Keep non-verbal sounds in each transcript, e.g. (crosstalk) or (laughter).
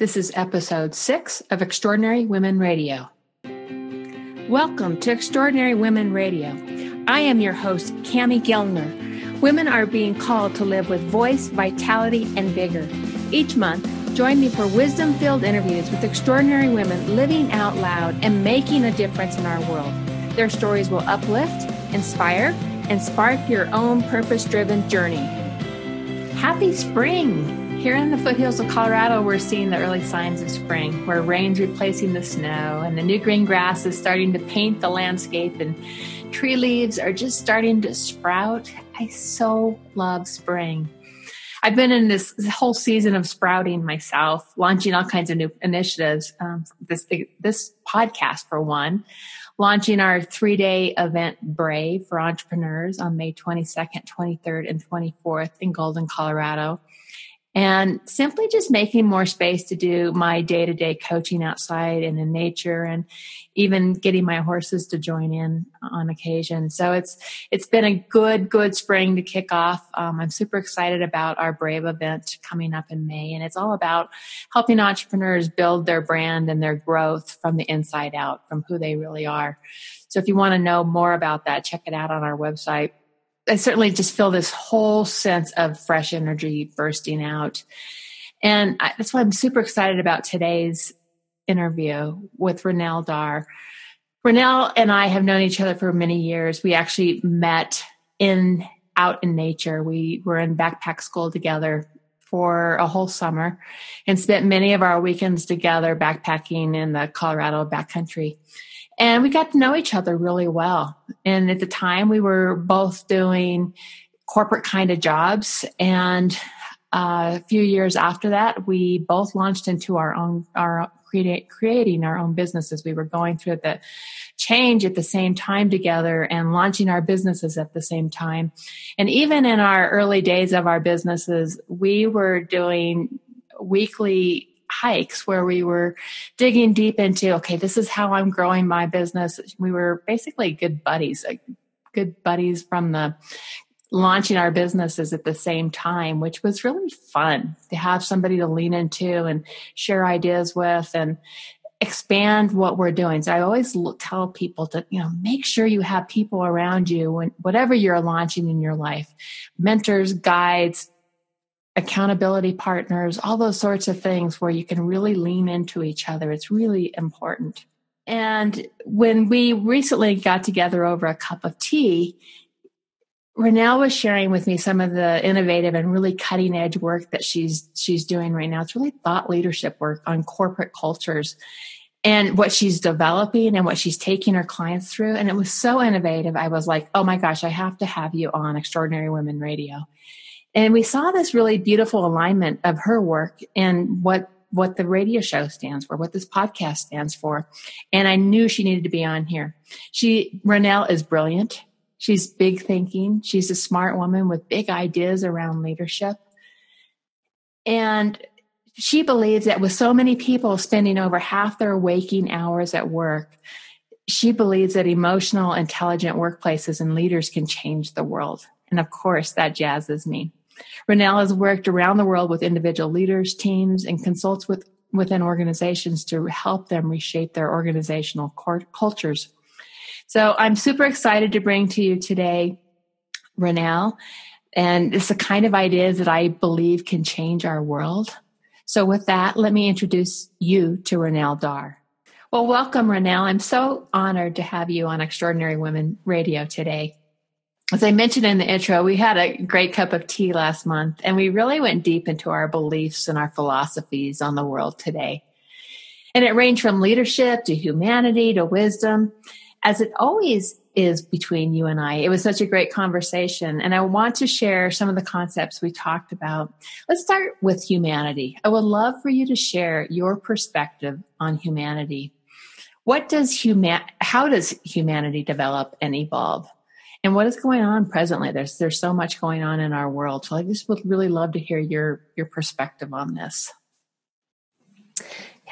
This is episode six of Extraordinary Women Radio. Welcome to Extraordinary Women Radio. I am your host, Cami Gellner. Women are being called to live with voice, vitality, and vigor. Each month, join me for wisdom filled interviews with extraordinary women living out loud and making a difference in our world. Their stories will uplift, inspire, and spark your own purpose driven journey. Happy spring! Here in the foothills of Colorado, we're seeing the early signs of spring, where rain's replacing the snow and the new green grass is starting to paint the landscape and tree leaves are just starting to sprout. I so love spring. I've been in this, whole season of sprouting myself, launching all kinds of new initiatives. Um, this this podcast, for one, launching our three day event Brave for entrepreneurs on May 22nd, 23rd, and 24th in Golden, Colorado and simply just making more space to do my day to day coaching outside and in nature and even getting my horses to join in on occasion. So it's, it's been a good, good spring to kick off. Um, I'm super excited about our Brave event coming up in May. And it's all about helping entrepreneurs build their brand and their growth from the inside out, from who they really are. So if you want to know more about that, check it out on our website. I certainly just feel this whole sense of fresh energy bursting out. And I, that's why I'm super excited about today's interview with Renelle Darr. Renelle and I have known each other for many years. We actually met in out in nature. We were in backpack school together for a whole summer and spent many of our weekends together backpacking in the Colorado backcountry and we got to know each other really well. And at the time, we were both doing corporate kind of jobs. And uh, a few years after that, we both launched into our own, our create, creating our own businesses. We were going through the change at the same time together and launching our businesses at the same time. And even in our early days of our businesses, we were doing weekly hikes where we were digging deep into okay this is how i'm growing my business. We were basically good buddies like good buddies from the launching our businesses at the same time which was really fun to have somebody to lean into and share ideas with and expand what we're doing. So i always tell people to you know make sure you have people around you when whatever you're launching in your life mentors guides accountability partners, all those sorts of things where you can really lean into each other. It's really important. And when we recently got together over a cup of tea, Renelle was sharing with me some of the innovative and really cutting edge work that she's she's doing right now. It's really thought leadership work on corporate cultures and what she's developing and what she's taking her clients through. And it was so innovative. I was like, oh my gosh, I have to have you on Extraordinary Women Radio. And we saw this really beautiful alignment of her work and what what the radio show stands for, what this podcast stands for. And I knew she needed to be on here. She, Renelle is brilliant. She's big thinking. She's a smart woman with big ideas around leadership. And she believes that with so many people spending over half their waking hours at work, she believes that emotional, intelligent workplaces and leaders can change the world. And of course, that jazzes me. Renelle has worked around the world with individual leaders, teams, and consults with, within organizations to help them reshape their organizational cultures. So I'm super excited to bring to you today, Renelle. And it's the kind of ideas that I believe can change our world. So with that, let me introduce you to Renelle Darr. Well, welcome, Renelle. I'm so honored to have you on Extraordinary Women Radio today as I mentioned in the intro, we had a great cup of tea last month and we really went deep into our beliefs and our philosophies on the world today. And it ranged from leadership to humanity to wisdom, as it always is between you and I. It was such a great conversation. And I want to share some of the concepts we talked about. Let's start with humanity. I would love for you to share your perspective on humanity. What does human, how does humanity develop and evolve? And what is going on presently there's there's so much going on in our world so i just would really love to hear your your perspective on this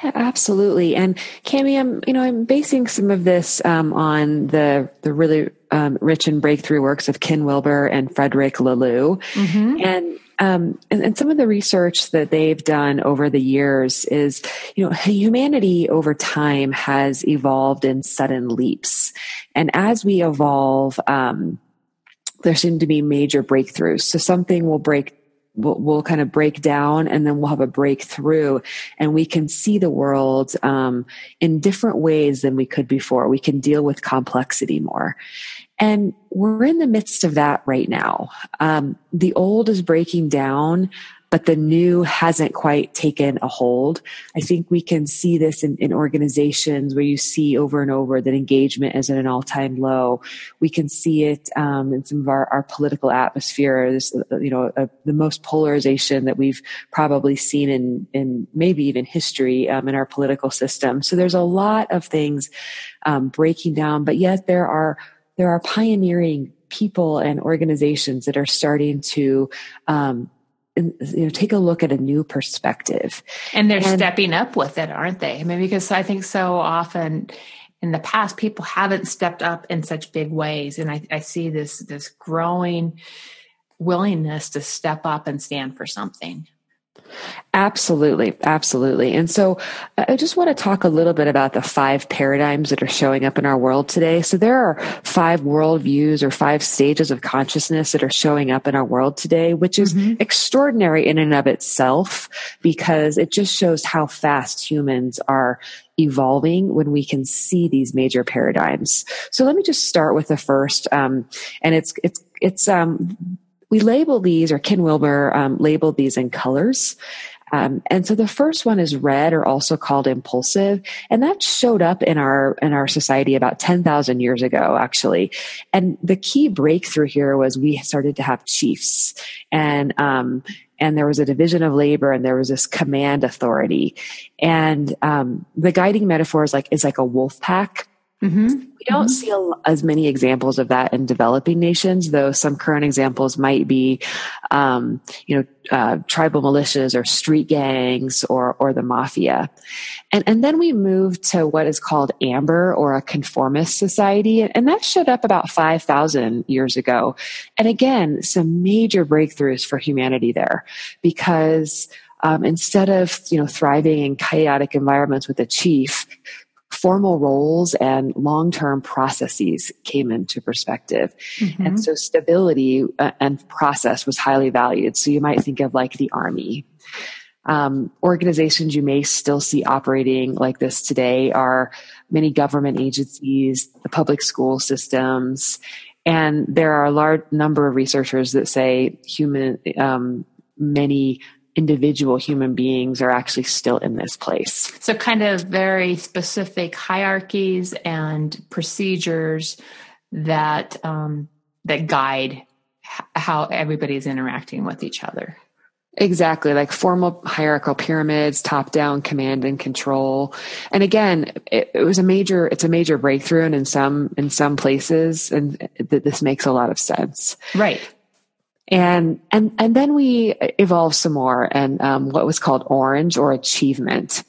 yeah, absolutely. And Cami, I'm you know I'm basing some of this um, on the the really um, rich and breakthrough works of Ken Wilber and Frederick Laloux. Mm-hmm. And um, and, and, some of the research that they've done over the years is, you know, humanity over time has evolved in sudden leaps. And as we evolve, um, there seem to be major breakthroughs. So something will break We'll, we'll, kind of break down and then we'll have a breakthrough and we can see the world um, in different ways than we could before we can deal with complexity more and we're in the midst of that right now. Um, the old is breaking down, but the new hasn't quite taken a hold. I think we can see this in, in organizations where you see over and over that engagement is at an all-time low. We can see it um, in some of our, our political atmospheres. You know, uh, the most polarization that we've probably seen in in maybe even history um, in our political system. So there's a lot of things um, breaking down, but yet there are there are pioneering people and organizations that are starting to um, you know take a look at a new perspective. And they're and, stepping up with it aren't they? I mean because i think so often in the past people haven't stepped up in such big ways. And i, I see this this growing willingness to step up and stand for something Absolutely, absolutely. And so I just want to talk a little bit about the five paradigms that are showing up in our world today. So there are five worldviews or five stages of consciousness that are showing up in our world today, which is mm-hmm. extraordinary in and of itself because it just shows how fast humans are evolving when we can see these major paradigms. So let me just start with the first, um, and it's it's it's um, we label these, or Ken Wilber um, labeled these in colors. Um, and so the first one is red or also called impulsive. And that showed up in our, in our society about 10,000 years ago, actually. And the key breakthrough here was we started to have chiefs and, um, and there was a division of labor and there was this command authority. And, um, the guiding metaphor is like, is like a wolf pack. Mm-hmm. We don't mm-hmm. see a, as many examples of that in developing nations, though some current examples might be, um, you know, uh, tribal militias or street gangs or or the mafia, and and then we move to what is called amber or a conformist society, and that showed up about five thousand years ago, and again, some major breakthroughs for humanity there because. Um, instead of you know thriving in chaotic environments with a chief, formal roles and long-term processes came into perspective. Mm-hmm. And so stability uh, and process was highly valued. So you might think of like the army. Um, organizations you may still see operating like this today are many government agencies, the public school systems, and there are a large number of researchers that say human, um, many individual human beings are actually still in this place. So, kind of very specific hierarchies and procedures that um, that guide how everybody is interacting with each other. Exactly, like formal hierarchical pyramids, top down command and control. And again, it, it, was a major, it's a major breakthrough and in some, in some places, and th- this makes a lot of sense. Right and and and then we evolved some more and um, what was called orange or achievement.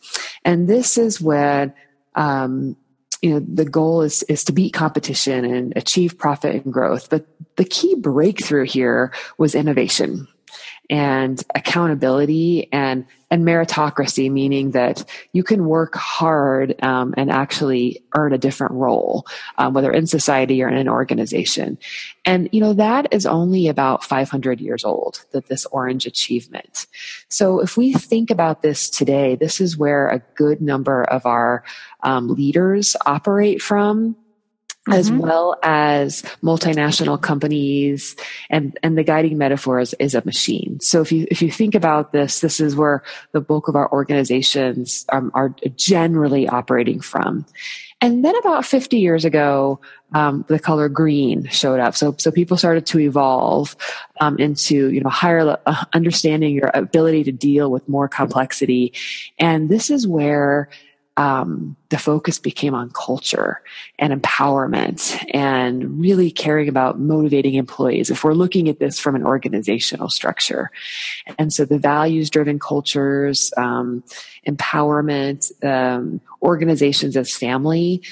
And this is when um, you know the goal is is to beat competition and achieve profit and growth. But the key breakthrough here was innovation and accountability and and meritocracy, meaning that you can work hard um, and actually earn a different role, um, whether in society or in an organization. And you know that is only about 500 years old. That this orange achievement. So if we think about this today, this is where a good number of our um, leaders operate from mm-hmm. as well as multinational companies and and the guiding metaphor is, is a machine so if you if you think about this this is where the bulk of our organizations um, are generally operating from and then about 50 years ago, um, the color green showed up. So, so people started to evolve um, into, you know, higher uh, understanding your ability to deal with more complexity. And this is where um, the focus became on culture and empowerment and really caring about motivating employees if we're looking at this from an organizational structure and so the values driven cultures um, empowerment um, organizations as family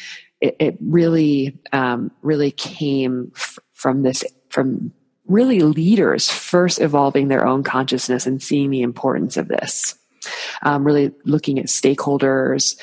it, it really um, really came f- from this from really leaders first evolving their own consciousness and seeing the importance of this. Um, really looking at stakeholders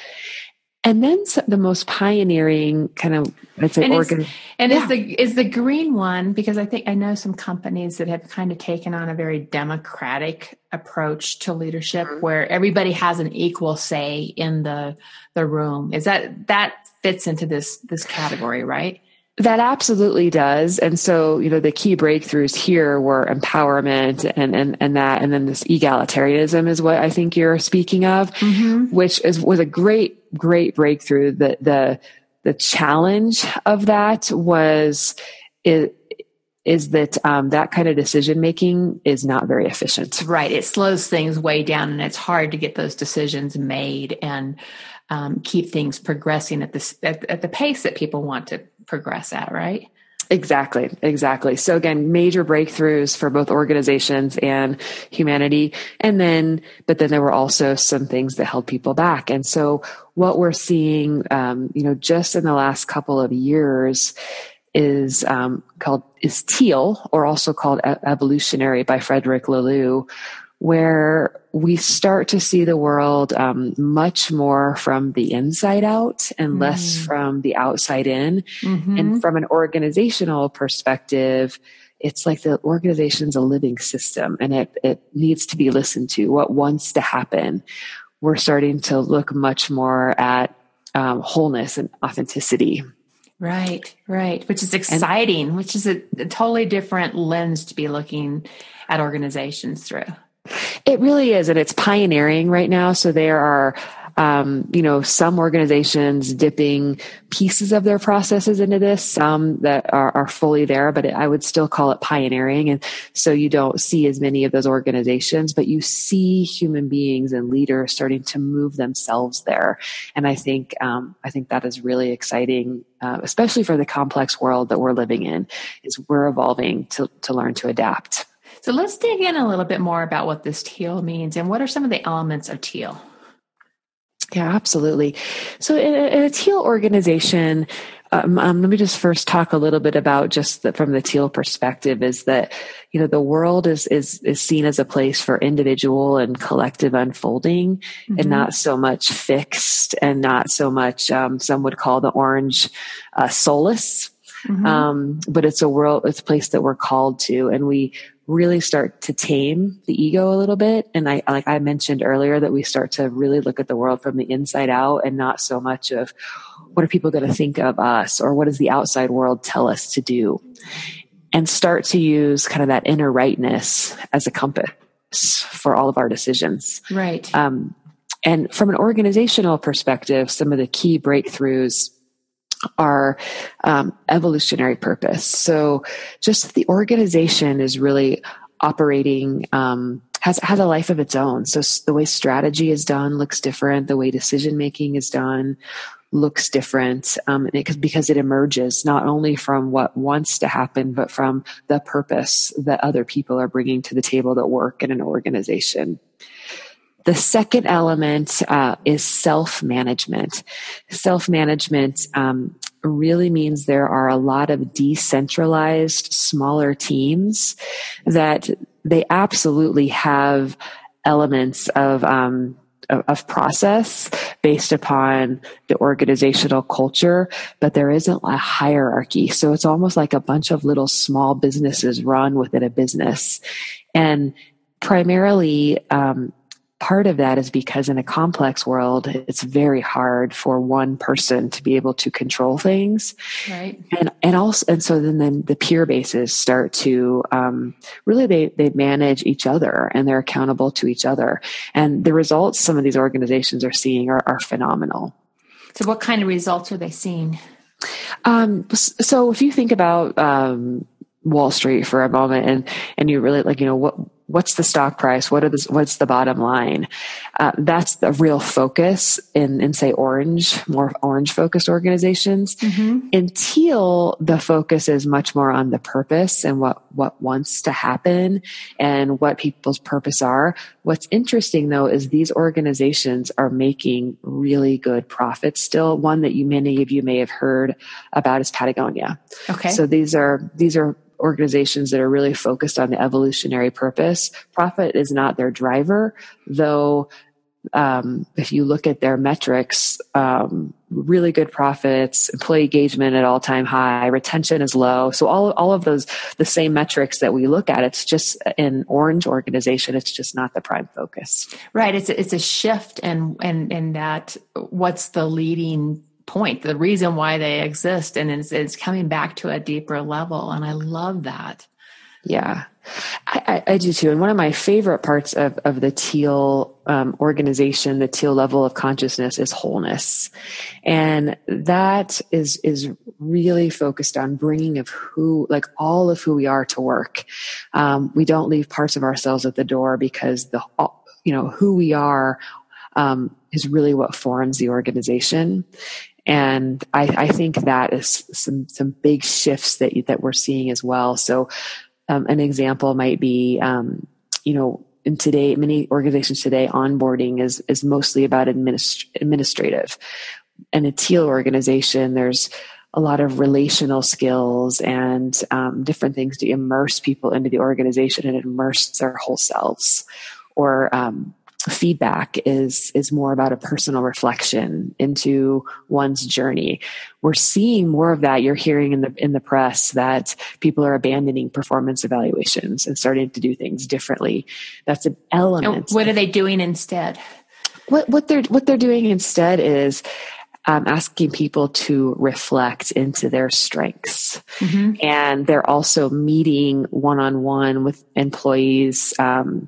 and then the most pioneering kind of I'd say and, organ- and yeah. is the is the green one because I think I know some companies that have kind of taken on a very democratic approach to leadership mm-hmm. where everybody has an equal say in the the room. Is that that fits into this this category, right? That absolutely does. And so, you know, the key breakthroughs here were empowerment and, and, and that, and then this egalitarianism is what I think you're speaking of, mm-hmm. which is, was a great, great breakthrough. The, the, the challenge of that was, is, is that um, that kind of decision making is not very efficient. Right. It slows things way down and it's hard to get those decisions made and um, keep things progressing at, this, at, at the pace that people want to progress at, right? Exactly, exactly. So again, major breakthroughs for both organizations and humanity. And then, but then there were also some things that held people back. And so what we're seeing, um, you know, just in the last couple of years is um, called is teal, or also called evolutionary by Frederick Laloux, where we start to see the world um, much more from the inside out and mm less from the outside in. Mm-hmm. And from an organizational perspective, it's like the organization's a living system and it, it needs to be listened to. What wants to happen? We're starting to look much more at um, wholeness and authenticity. Right, right. Which is exciting, and, which is a, a totally different lens to be looking at organizations through. It really is, and it's pioneering right now. So there are, um, you know, some organizations dipping pieces of their processes into this, some that are, are fully there, but it, I would still call it pioneering. And so you don't see as many of those organizations, but you see human beings and leaders starting to move themselves there. And I think, um, I think that is really exciting, uh, especially for the complex world that we're living in. Is we're evolving to to learn to adapt. So let's dig in a little bit more about what this teal means and what are some of the elements of teal. Yeah, absolutely. So, in a, in a teal organization, um, um, let me just first talk a little bit about just the, from the teal perspective is that you know the world is is is seen as a place for individual and collective unfolding mm-hmm. and not so much fixed and not so much um, some would call the orange uh, soulless mm-hmm. um, but it's a world it's a place that we're called to and we really start to tame the ego a little bit. And I, like I mentioned earlier, that we start to really look at the world from the inside out and not so much of what are people going to think of us or what does the outside world tell us to do and start to use kind of that inner rightness as a compass for all of our decisions. Right. Um, and from an organizational perspective, some of the key breakthroughs our um, evolutionary purpose. So just the organization is really operating um, has has a life of its own. So the way strategy is done looks different. The way decision making is done looks different um, it, because it emerges not only from what wants to happen, but from the purpose that other people are bringing to the table that work in an organization. The second element uh, is self management. Self management um, really means there are a lot of decentralized, smaller teams that they absolutely have elements of um, of, process based upon the organizational culture, but there isn't a hierarchy. So it's almost like a bunch of little small businesses run within a business. And primarily, um, part of that is because in a complex world, it's very hard for one person to be able to control things. Right. And, and also, and so then, then the peer bases start to, um, really they, they manage each other and they're accountable to each other. And the results some of these organizations are seeing are, are phenomenal. So what kind of results are they seeing? Um, so if you think about, um, Wall Street for a moment and, and you really like, you know, what, what's the stock price? What are the, what's the bottom line? Uh, that's the real focus in, in say orange, more orange focused organizations. Mm-hmm. In teal, the focus is much more on the purpose and what, what wants to happen and what people's purpose are. What's interesting though is these organizations are making really good profits still. One that you, many of you may have heard about is Patagonia. Okay. So these are, these are organizations that are really focused on the evolutionary purpose, profit is not their driver, though um, if you look at their metrics, um, really good profits, employee engagement at all time high, retention is low. So all all of those the same metrics that we look at. It's just an orange organization. It's just not the prime focus. Right. It's a, it's a shift and and and that what's the leading point, the reason why they exist, and it's, it's coming back to a deeper level. And I love that. Yeah, I, I, do too. And one of my favorite parts of, of the teal um, organization, the teal level of consciousness is wholeness. And that is, is really focused on bringing of who, like all of who we are to work. Um, we don't leave parts of ourselves at the door because the, you know, who we are, um, is really what forms the organization. And I, I, think that is some some big shifts that that we're seeing as well. So um, an example might be, um, you know, in today, many organizations today, onboarding is is mostly about administ- administrative. In a teal organization, there's a lot of relational skills and um, different things to immerse people into the organization and immerse their whole selves. Or um, feedback is is more about a personal reflection into one's journey we're seeing more of that you're hearing in the in the press that people are abandoning performance evaluations and starting to do things differently that's an element what are they doing instead what what they're what they're doing instead is um, asking people to reflect into their strengths. Mm-hmm. And they're also meeting one on one with employees um,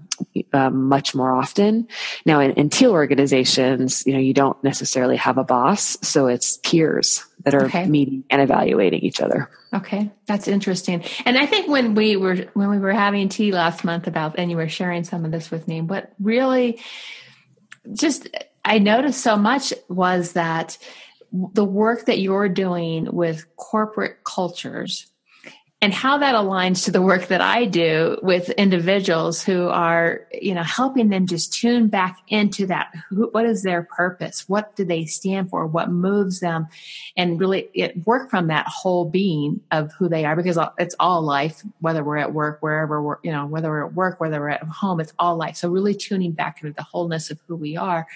uh, much more often. Now, in, in, teal organizations, you know, you don't necessarily have a boss, so it's peers that are okay. meeting and evaluating each other. Okay, that's interesting. And I think when we were when we were having tea last month about, and you were sharing some of this with me, what really just I noticed so much was that the work that you're doing with corporate cultures and how that aligns to the work that I do with individuals who are, you know, helping them just tune back into that. Who, what is their purpose? What do they stand for? What moves them? And really it, work from that whole being of who they are because it's all life, whether we're at work, wherever we're, you know, whether we're at work, whether we're at home, it's all life. So really tuning back into the wholeness of who we are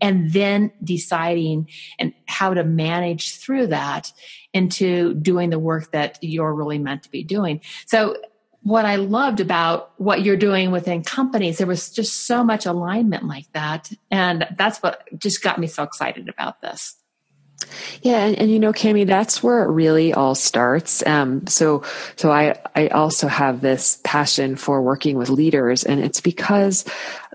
and then deciding and how to manage through that into doing the work that you're really meant to be doing. So what I loved about what you're doing within companies, there was just so much alignment like that. And that's what just got me so excited about this. Yeah, and, and, you know, Cami, that's where it really all starts. Um, so, so I, I also have this passion for working with leaders, and it's because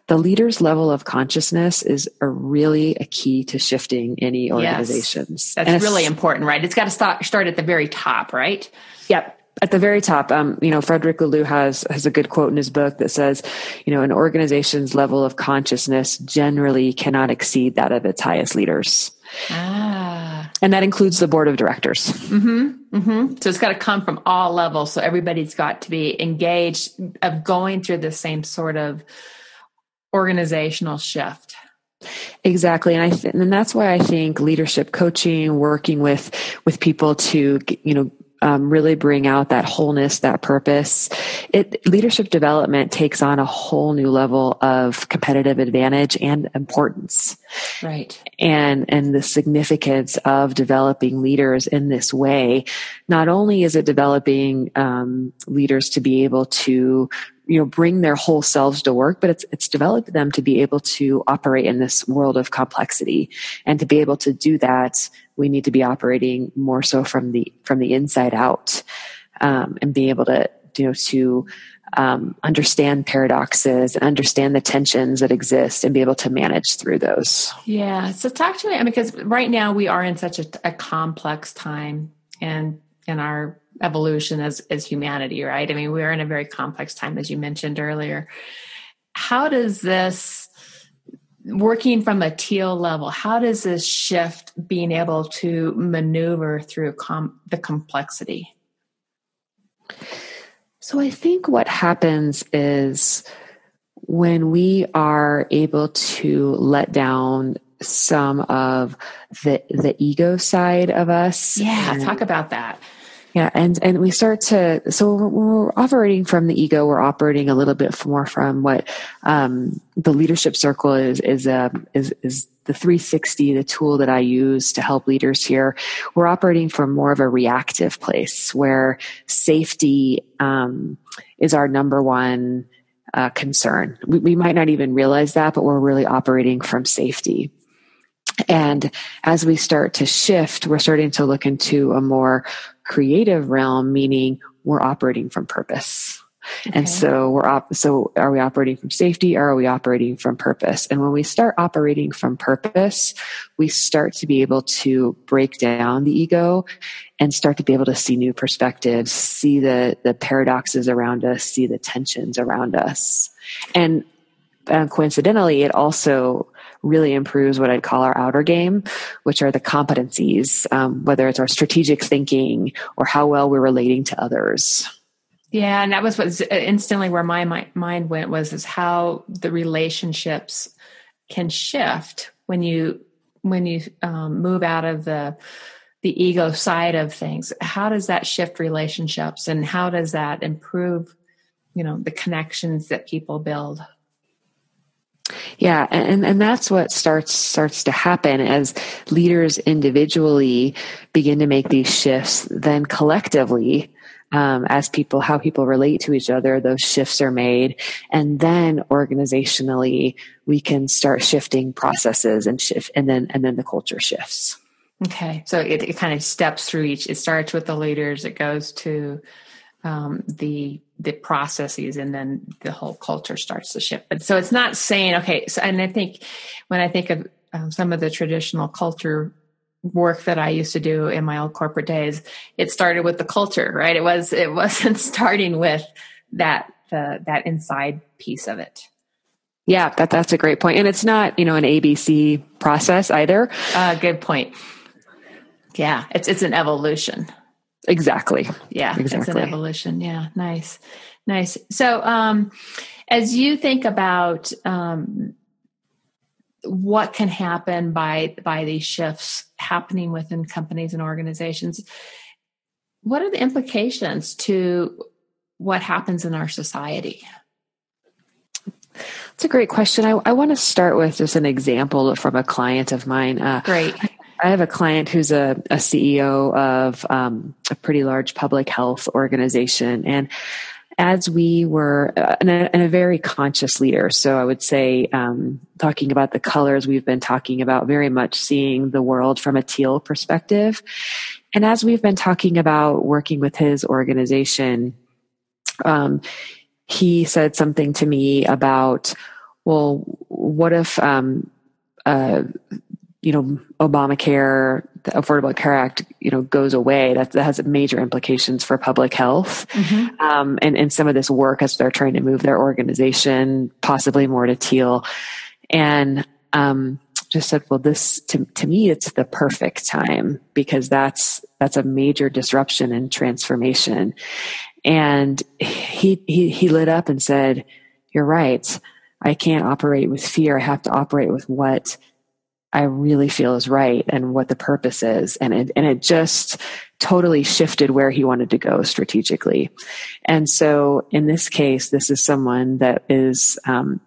the leader's level of consciousness is a really a key to shifting any organizations. Yes, that's really important, right? It's got to start start at the very top, right? Yep. At the very top, um, you know, Frederick Laloux has has a good quote in his book that says, you know, an organization's level of consciousness generally cannot exceed that of its highest leaders. Ah. And that includes the board of directors. Mm-hmm, mm-hmm. So it's got to come from all levels. So everybody's got to be engaged of going through the same sort of organizational shift. Exactly, and I th- and that's why I think leadership coaching, working with with people to you know um, really bring out that wholeness, that purpose. It leadership development takes on a whole new level of competitive advantage and importance. Right. And and the significance of developing leaders in this way. Not only is it developing um, leaders to be able to you know bring their whole selves to work but it's it's developed them to be able to operate in this world of complexity and to be able to do that we need to be operating more so from the from the inside out um, and be able to you know to um, understand paradoxes and understand the tensions that exist and be able to manage through those. Yeah. So talk to me I mean, because right now we are in such a, a complex time and in our evolution as as humanity right? I mean we're in a very complex time as you mentioned earlier. How does this working from a teal level how does this shift being able to maneuver through com- the complexity? So i think what happens is when we are able to let down some of the the ego side of us yeah talk about that Yeah, and and we start to so when we're operating from the ego, we're operating a little bit more from what um, the leadership circle is is um, is is the 360, the tool that I use to help leaders here. We're operating from more of a reactive place where safety um, is our number one uh, concern. We, we might not even realize that, but we're really operating from safety. And as we start to shift, we're starting to look into a more creative realm, meaning we're operating from purpose. Okay. And so we're op- so are we operating from safety or are we operating from purpose? And when we start operating from purpose, we start to be able to break down the ego and start to be able to see new perspectives, see the the paradoxes around us, see the tensions around us. And uh, coincidentally, it also really improves what I'd call our outer game, which are the competencies, um, whether it's our strategic thinking or how well we're relating to others. Yeah, and that was what instantly where my mind went was is how the relationships can shift when you when you um, move out of the the ego side of things. How does that shift relationships, and how does that improve, you know, the connections that people build? Yeah, and and that's what starts starts to happen as leaders individually begin to make these shifts. Then collectively, um, as people how people relate to each other, those shifts are made, and then organizationally we can start shifting processes and shift, and then and then the culture shifts. Okay, so it, it kind of steps through each. It starts with the leaders. It goes to um, the the processes and then the whole culture starts to shift. But so it's not saying okay so and i think when i think of um, some of the traditional culture work that i used to do in my old corporate days it started with the culture right? It was it (laughs) wasn't starting with that the that inside piece of it. Yeah that that's a great point. And it's not you know an abc process either. Uh, good point. Yeah it's it's an evolution Exactly. Yeah, exactly. it's an evolution. Yeah, nice, nice. So, um, as you think about um, what can happen by by these shifts happening within companies and organizations, what are the implications to what happens in our society? That's a great question. I, I want to start with just an example from a client of mine. Uh, great. I have a client who's a, a CEO of um, a pretty large public health organization. And as we were uh, and, a, and a, very conscious leader, so I would say, um, talking about the colors, we've been talking about very much seeing the world from a teal perspective. And as we've been talking about working with his organization, um, he said something to me about, well, what if um, uh, you know, Obamacare, the Affordable Care Act, you know, goes away, that, that has major implications for public health. Mm-hmm. Um, and, and some of this work as they're trying to move their organization possibly more to teal. And, um, just said, well, this, to, to me, it's the perfect time because that's, that's a major disruption and transformation. And he, he, he lit up and said, you're right. I can't operate with fear. I have to operate with what I really feel is right and what the purpose is. And it, and it just totally shifted where he wanted to go strategically. And so in this case, this is someone that is, um,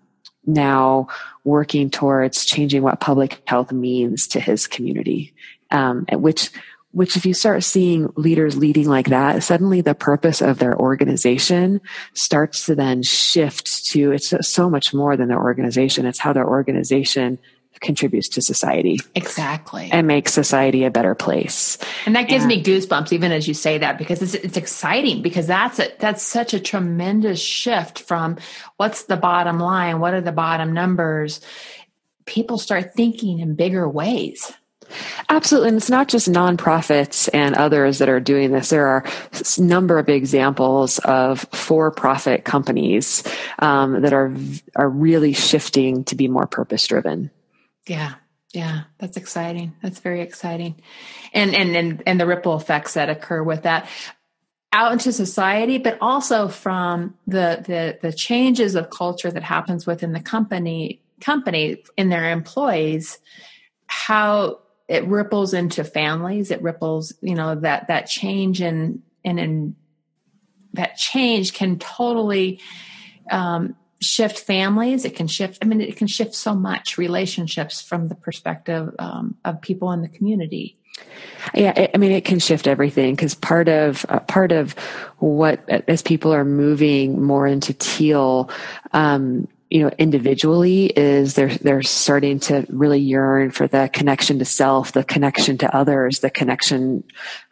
now working towards changing what public health means to his community. Um, which, which if you start seeing leaders leading like that, suddenly the purpose of their organization starts to then shift to, it's so much more than their organization. It's how their organization contributes to society. Exactly. And makes society a better place. And that gives and, me goosebumps even as you say that because it's, it's exciting because that's a, that's such a tremendous shift from what's the bottom line? What are the bottom numbers? People start thinking in bigger ways. Absolutely. And it's not just nonprofits and others that are doing this. There are a number of examples of for profit companies um, that are, are really shifting to be more purpose driven. Yeah. Yeah, that's exciting. That's very exciting. And and and and the ripple effects that occur with that out into society, but also from the the the changes of culture that happens within the company company in their employees, how it ripples into families, it ripples, you know, that that change in and in that change can totally um, shift families. It can shift. I mean, it can shift so much relationships from the perspective um, of people in the community. Yeah, I mean, it can shift everything because part of uh, part of what as people are moving more into teal, um, you know, individually is they're they're starting to really yearn for the connection to self, the connection to others, the connection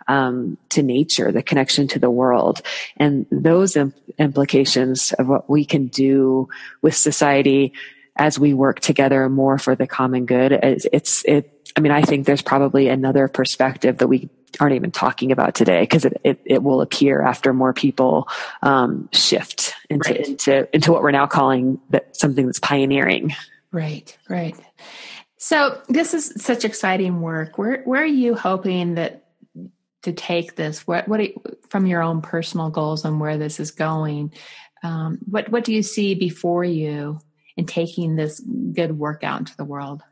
um, to nature, the connection to the world, and those imp- implications of what we can do with society as we work together more for the common good. It's, it's it. I mean, I think there's probably another perspective that we aren't even talking about today because it, it, it, will appear after more people um, shift into, right. into into what we're now calling that something that's pioneering. Right, right. So this is such exciting work. Where where are you hoping that to take this? What what you, from your own personal goals and where this is going? Um, what what do you see before you in taking this good work out into the world?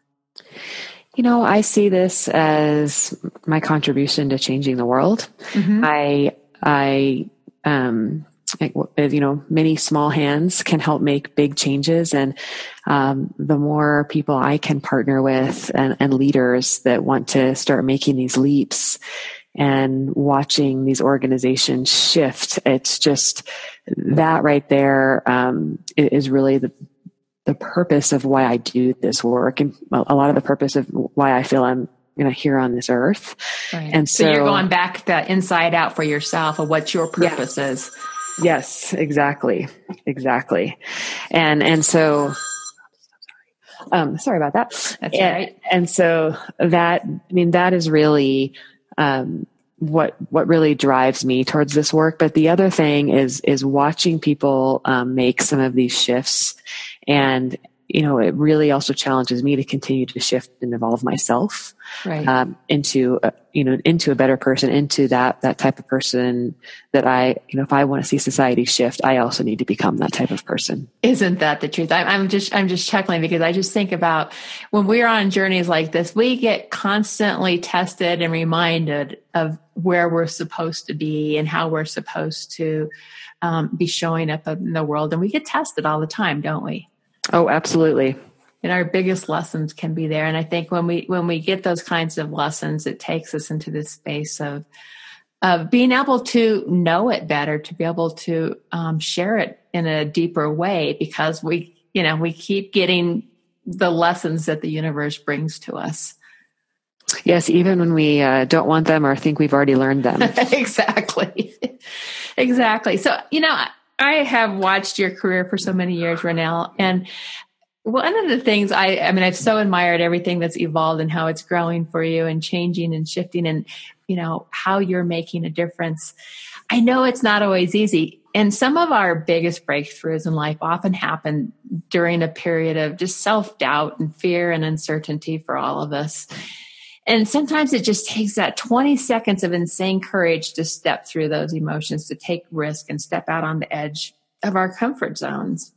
You know, I see this as my contribution to changing the world. Mm-hmm. I, I, um, you know, many small hands can help make big changes. And um, the more people I can partner with and, and, leaders that want to start making these leaps and watching these organizations shift, it's just that right there um, is really the, the purpose of why I do this work and a lot of the purpose of why I feel I'm you know here on this earth. Right. And so, so, you're going back the inside out for yourself of what your purpose yes. is. Yes, exactly. Exactly. And and so um sorry about that. That's and, right. And so that I mean that is really um what what really drives me towards this work but the other thing is is watching people um, make some of these shifts and you know it really also challenges me to continue to shift and evolve myself right. um, into a, you know into a better person into that that type of person that i you know if i want to see society shift i also need to become that type of person. Isn't that the truth? I'm, I'm just i'm just chuckling because i just think about when we're on journeys like this we get constantly tested and reminded of where we're supposed to be and how we're supposed to um, be showing up in the world. And we get tested all the time don't we Oh, absolutely. And our biggest lessons can be there. And I think when we when we get those kinds of lessons, it takes us into this space of of being able to know it better, to be able to um, share it in a deeper way, because we you know we keep getting the lessons that the universe brings to us. Yes, even when we uh, don't want them or think we've already learned them. (laughs) exactly. (laughs) exactly. So, you know, I have watched your career for so many years, Renelle, and one of the things I, I mean, I've so admired everything that's evolved and how it's growing for you and changing and shifting and, you know, how you're making a difference. I know it's not always easy. And some of our biggest breakthroughs in life often happen during a period of just self doubt and fear and uncertainty for all of us. And sometimes it just takes that 20 seconds of insane courage to step through those emotions, to take risk and step out on the edge of our comfort zones.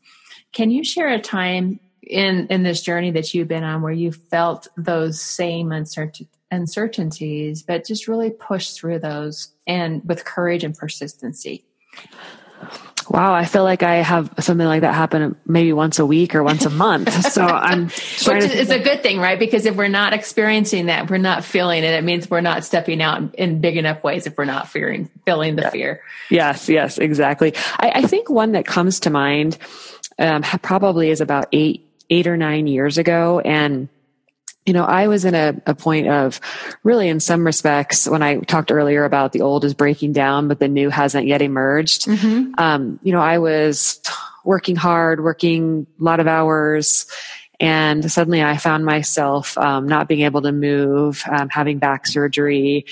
Can you share a time in, in this journey that you've been on where you felt those same uncertain, uncertainties, but just really pushed through those and with courage and persistency? Wow, I feel like I have something like that happen maybe once a week or once a month. (laughs) So I'm Which is a good thing, right? Because if we're not experiencing that, we're not feeling it. It means we're not stepping out in big enough ways if we're not fearing, feeling the yeah. fear. Yes, yes, exactly. I, I, think one that comes to mind um, probably is about eight, eight or nine years ago. And you know, I was in a, a point of really, in some respects, when I talked earlier about the old is breaking down, but the new hasn't yet emerged. Mm-hmm. Um, you know, I was working hard, working a lot of hours, and suddenly I found myself um, not being able to move, um, having back surgery,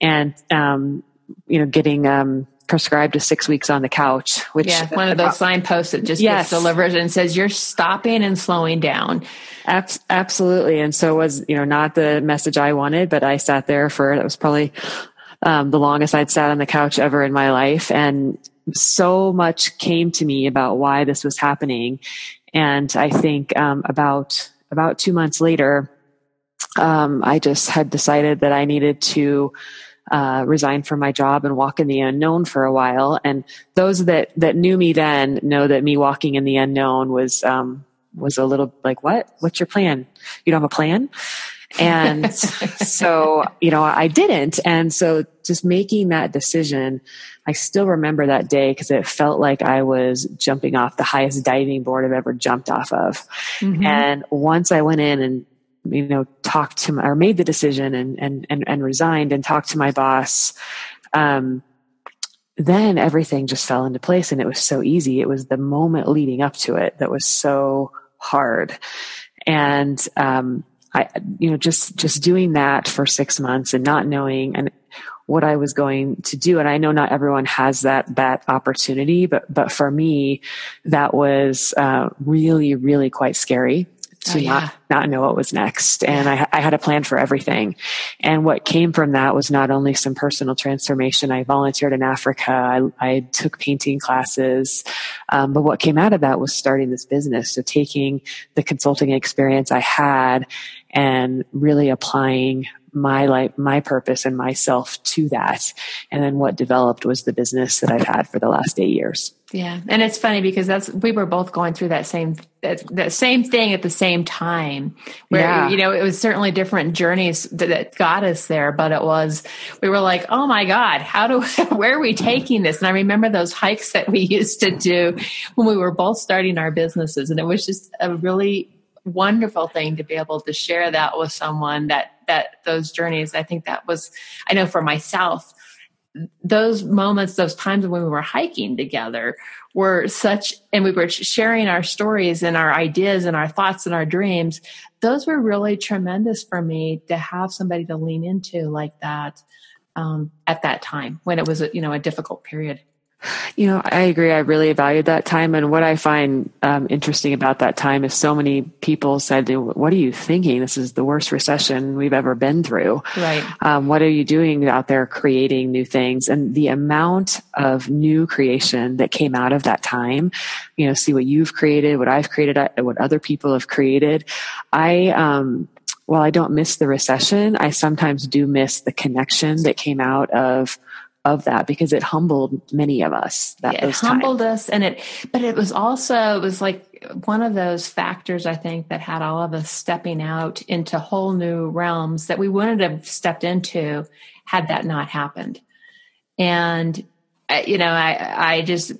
and um, you know, getting um, prescribed to six weeks on the couch, which yeah, one of those signposts that just yes. gets delivered and says you're stopping and slowing down. absolutely. And so was, you know, not the message I wanted, but I sat there for, that was probably um, the longest I'd sat on the couch ever in my life. And so much came to me about why this was happening. And I think um, about, about two months later, um, I just had decided that I needed to uh, resign from my job and walk in the unknown for a while. And those that that knew me then know that me walking in the unknown was um, was a little like, what? What's your plan? You don't have a plan? And (laughs) so, you know, I didn't. And so just making that decision, I still remember that day because it felt like I was jumping off the highest diving board I've ever jumped off of. Mm-hmm. And once I went in and, you know, talked to my, or made the decision and, and, and, and resigned and talked to my boss, um, then everything just fell into place and it was so easy. It was the moment leading up to it that was so hard. And, um, I, you know, just, just doing that for six months and not knowing and what I was going to do. And I know not everyone has that, that opportunity, but, but for me, that was, uh, really, really quite scary to oh, yeah. not not know what was next. And I, I had a plan for everything. And what came from that was not only some personal transformation. I volunteered in africa. I, I took painting classes. Um, but what came out of that was starting this business. So taking the consulting experience i had and really applying my life, my purpose and myself to that. And then what developed was the business that I've had for the last eight years. Yeah. And it's funny because that's, we were both going through that same, that, that same thing at the same time where, yeah. you know, it was certainly different journeys that, that got us there, but it was, we were like, oh my God, how do, (laughs) where are we taking this? And I remember those hikes that we (laughs) used to do when we were both starting our businesses. And it was just a really wonderful thing to be able to share that with someone that that those journeys i think that was i know for myself those moments those times when we were hiking together were such and we were sharing our stories and our ideas and our thoughts and our dreams. Those were really tremendous for me to have somebody to lean into like that um, at that time when it was you know a difficult period you know, I agree. I really valued that time. And what I find um, interesting about that time is so many people said, What are you thinking? This is the worst recession we've ever been through. Right. Um, what are you doing out there creating new things? And the amount of new creation that came out of that time, you know, see what you've created, what I've created, what other people have created. I, um, while I don't miss the recession, I sometimes do miss the connection that came out of of that because it humbled many of us that yeah, it humbled times. us and it but it was also it was like one of those factors i think that had all of us stepping out into whole new realms that we wouldn't have stepped into had that not happened and uh, you know i i just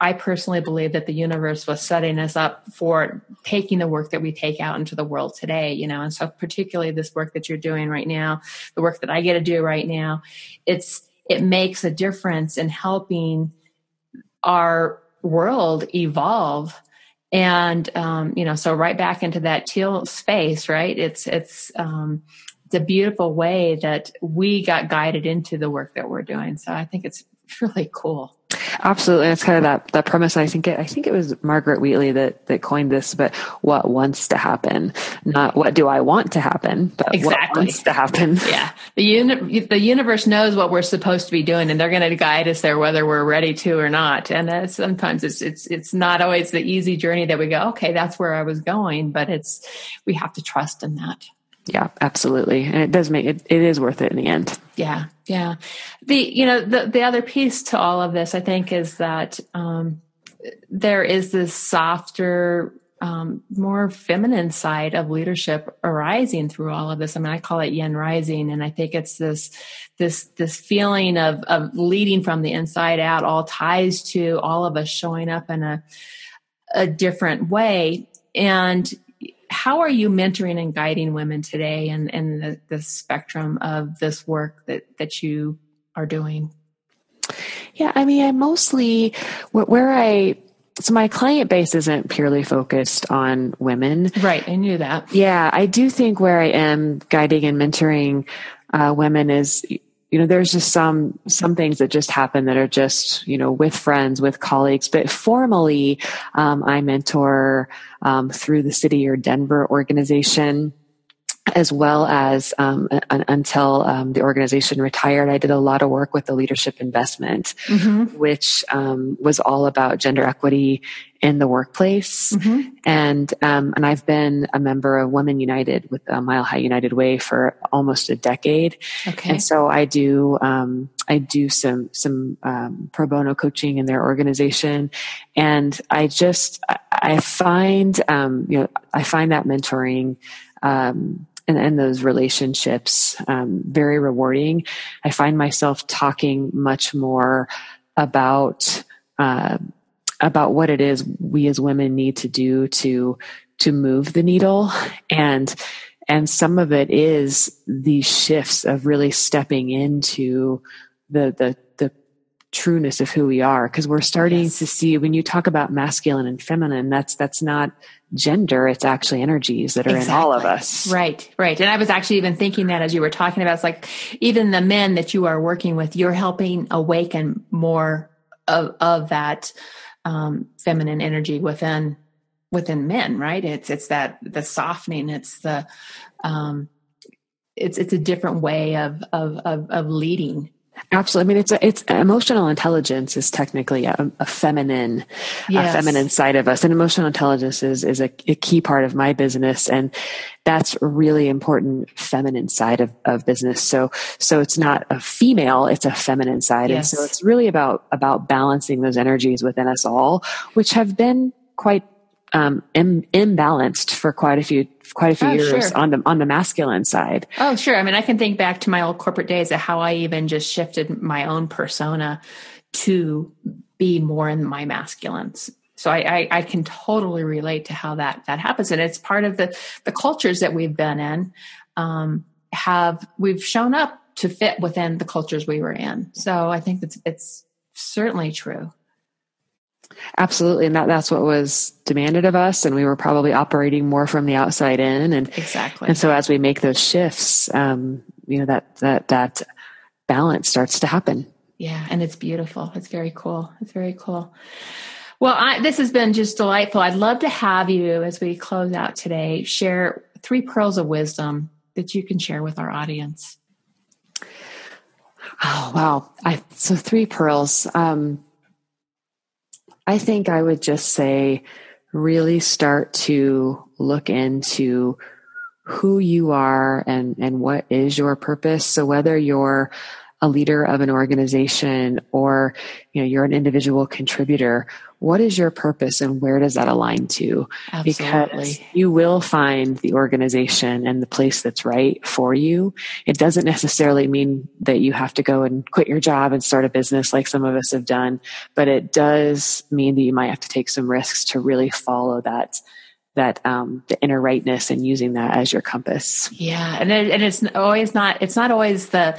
i personally believe that the universe was setting us up for taking the work that we take out into the world today you know and so particularly this work that you're doing right now the work that i get to do right now it's it makes a difference in helping our world evolve. And um, you know so right back into that teal space right? It's it's um, it's a beautiful way that we got guided into the work that we're doing. So i think it's really cool Absolutely, it's kind of that that premise. I think it, I think it was Margaret Wheatley that that coined this. But what wants to happen, not what do I want to happen, but exactly. what wants to happen. (laughs) Yeah, the uni- the universe knows what we're supposed to be doing, and they're going to guide us there whether we're ready to or not. And uh, sometimes it's it's it's not always the easy journey that we go. Okay, that's where I was going, but it's we have to trust in that. Yeah, absolutely. And it does make it, it is worth it in the end. Yeah. Yeah. The, you know, the, the other piece to all of this, I think, is that, um, there is this softer, um, more feminine side of leadership arising through all of this. I mean, I call it yin rising. And I think it's this, this, this feeling of, of leading from the inside out all ties to all of us showing up in a, a different way. And how are you mentoring and guiding women today and in, in the, the spectrum of this work that, that you are doing? Yeah, I mean, I mostly, where I, so my client base isn't purely focused on women. Right, I knew that. Yeah, I do think where I am guiding and mentoring uh, women is you know there's just some some things that just happen that are just you know with friends with colleagues. But formally um, i mentor um, through the city or denver organization as well as um, until um, the organization retired, I did a lot of work with the leadership investment, mm-hmm. which um, was all about gender equity in the workplace. Mm-hmm. And um, and I've been a member of Women United with uh, Mile High United Way for almost a decade. Okay. And so I do um, I do some some um, pro bono coaching in their organization, and I just I find you know I find that mentoring. Um, and, and those relationships um, very rewarding. I find myself talking much more about uh, about what it is we as women need to do to to move the needle and and some of it is these shifts of really stepping into the the the trueness of who we are because we're starting yes. to see when you talk about masculine and feminine that's that's not gender it's actually energies that are exactly. in all of us right right and i was actually even thinking that as you were talking about it's like even the men that you are working with you're helping awaken more of of that um, feminine energy within within men right it's it's that the softening it's the um it's it's a different way of of of, of leading Absolutely. I mean, it's a, it's emotional intelligence is technically a, a feminine, yes. a feminine side of us, and emotional intelligence is is a, a, key part of my business, and that's a really important feminine side of, of business. So so it's not a female; it's a feminine side, yes. and so it's really about about balancing those energies within us all, which have been quite um, Im- imbalanced for quite a few quite a few oh, years sure. on the on the masculine side. Oh, sure. I mean, I can think back to my old corporate days of how I even just shifted my own persona to be more in my masculines. So I, I, I can totally relate to how that that happens, and it's part of the the cultures that we've been in. Um, have we've shown up to fit within the cultures we were in. So I think it's it's certainly true. Absolutely. And that, that's what was demanded of us. And we were probably operating more from the outside in. And exactly. And so as we make those shifts, um, you know, that, that, that balance starts to happen. Yeah. And it's beautiful. It's very cool. It's very cool. Well, I, this has been just delightful. I'd love to have you as we close out today, share three pearls of wisdom that you can share with our audience. Oh, wow. I, so three pearls. Um, I think I would just say really start to look into who you are and, and what is your purpose. So whether you're a leader of an organization or you know you're an individual contributor what is your purpose and where does that align to Absolutely. because you will find the organization and the place that's right for you it doesn't necessarily mean that you have to go and quit your job and start a business like some of us have done but it does mean that you might have to take some risks to really follow that that um, the inner rightness and using that as your compass. Yeah, and it, and it's always not it's not always the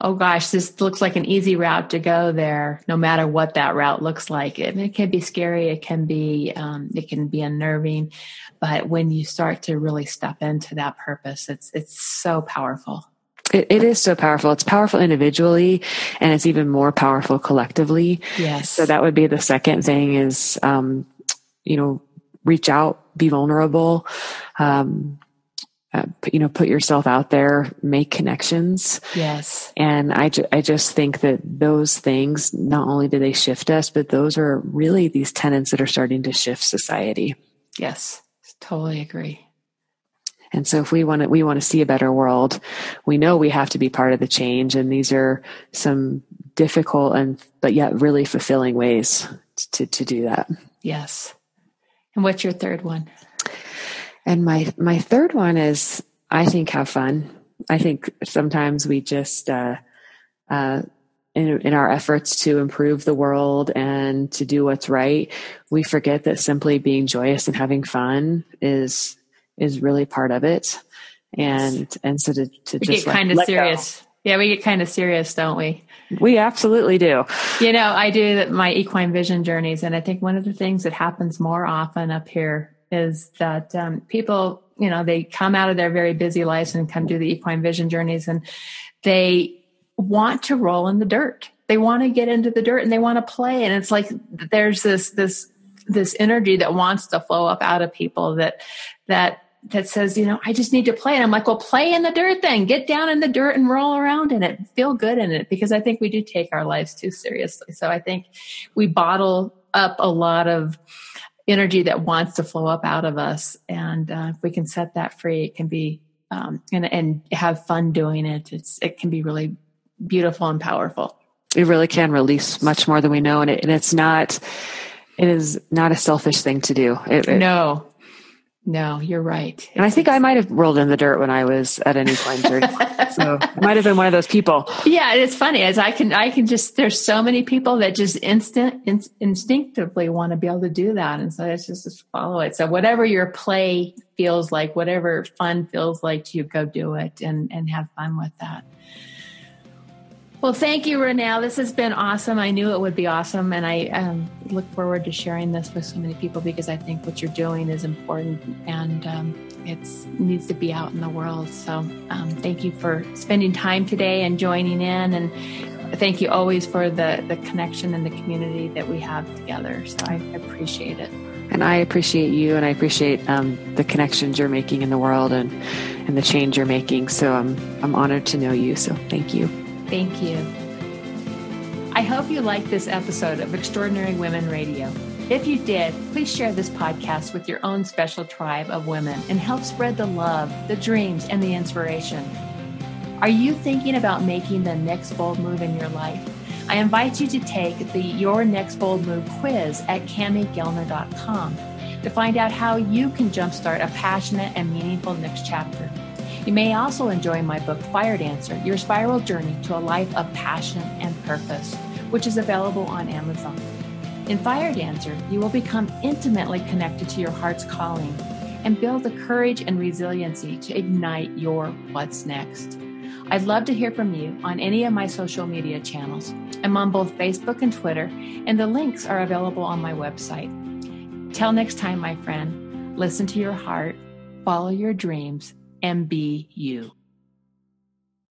oh gosh, this looks like an easy route to go there, no matter what that route looks like. It, it can be scary, it can be um, it can be unnerving, but when you start to really step into that purpose, it's it's so powerful. It, it is so powerful. It's powerful individually, and it's even more powerful collectively. Yes. So that would be the second thing is, um, you know, reach out, be vulnerable. Um, uh, you know, put yourself out there, make connections. Yes. And I, ju- I just think that those things, not only do they shift us, but those are really these tenets that are starting to shift society. Yes. Totally agree. And so if we want to, we want to see a better world, we know we have to be part of the change. And these are some difficult and, but yet really fulfilling ways to, to do that. Yes. And what's your third one? And my my third one is I think have fun. I think sometimes we just uh, uh, in, in our efforts to improve the world and to do what's right, we forget that simply being joyous and having fun is is really part of it. And and so to, to we just get kind of serious. Go. Yeah, we get kind of serious, don't we? We absolutely do. You know, I do my equine vision journeys, and I think one of the things that happens more often up here is that um, people, you know, they come out of their very busy lives and come do the equine vision journeys and they want to roll in the dirt. They want to get into the dirt and they want to play. And it's like there's this, this, this energy that wants to flow up out of people that, that that says, you know, I just need to play. And I'm like, well, play in the dirt then. Get down in the dirt and roll around in it. Feel good in it because I think we do take our lives too seriously. So I think we bottle up a lot of energy that wants to flow up out of us. And uh, if we can set that free, it can be, um, and, and have fun doing it. It's, it can be really beautiful and powerful. It really can release much more than we know. And, it, and it's not, it is not a selfish thing to do. It, it, no, no, you're right. And I think I might have rolled in the dirt when I was at any point. (laughs) so I might have been one of those people. Yeah, it's funny as I can, I can just, there's so many people that just instant, in, instinctively want to be able to do that. And so it's just, just follow it. So whatever your play feels like, whatever fun feels like to you, go do it and, and have fun with that. Well, thank you, Renelle. This has been awesome. I knew it would be awesome, and I um, look forward to sharing this with so many people because I think what you're doing is important and um, it needs to be out in the world. So, um, thank you for spending time today and joining in, and thank you always for the the connection and the community that we have together. So, I appreciate it. And I appreciate you, and I appreciate um, the connections you're making in the world and and the change you're making. So, I'm I'm honored to know you. So, thank you. Thank you. I hope you liked this episode of Extraordinary Women Radio. If you did, please share this podcast with your own special tribe of women and help spread the love, the dreams, and the inspiration. Are you thinking about making the next bold move in your life? I invite you to take the Your Next Bold Move quiz at KamiGuildner.com to find out how you can jumpstart a passionate and meaningful next chapter. You may also enjoy my book, Fire Dancer Your Spiral Journey to a Life of Passion and Purpose, which is available on Amazon. In Fire Dancer, you will become intimately connected to your heart's calling and build the courage and resiliency to ignite your what's next. I'd love to hear from you on any of my social media channels. I'm on both Facebook and Twitter, and the links are available on my website. Till next time, my friend, listen to your heart, follow your dreams, you.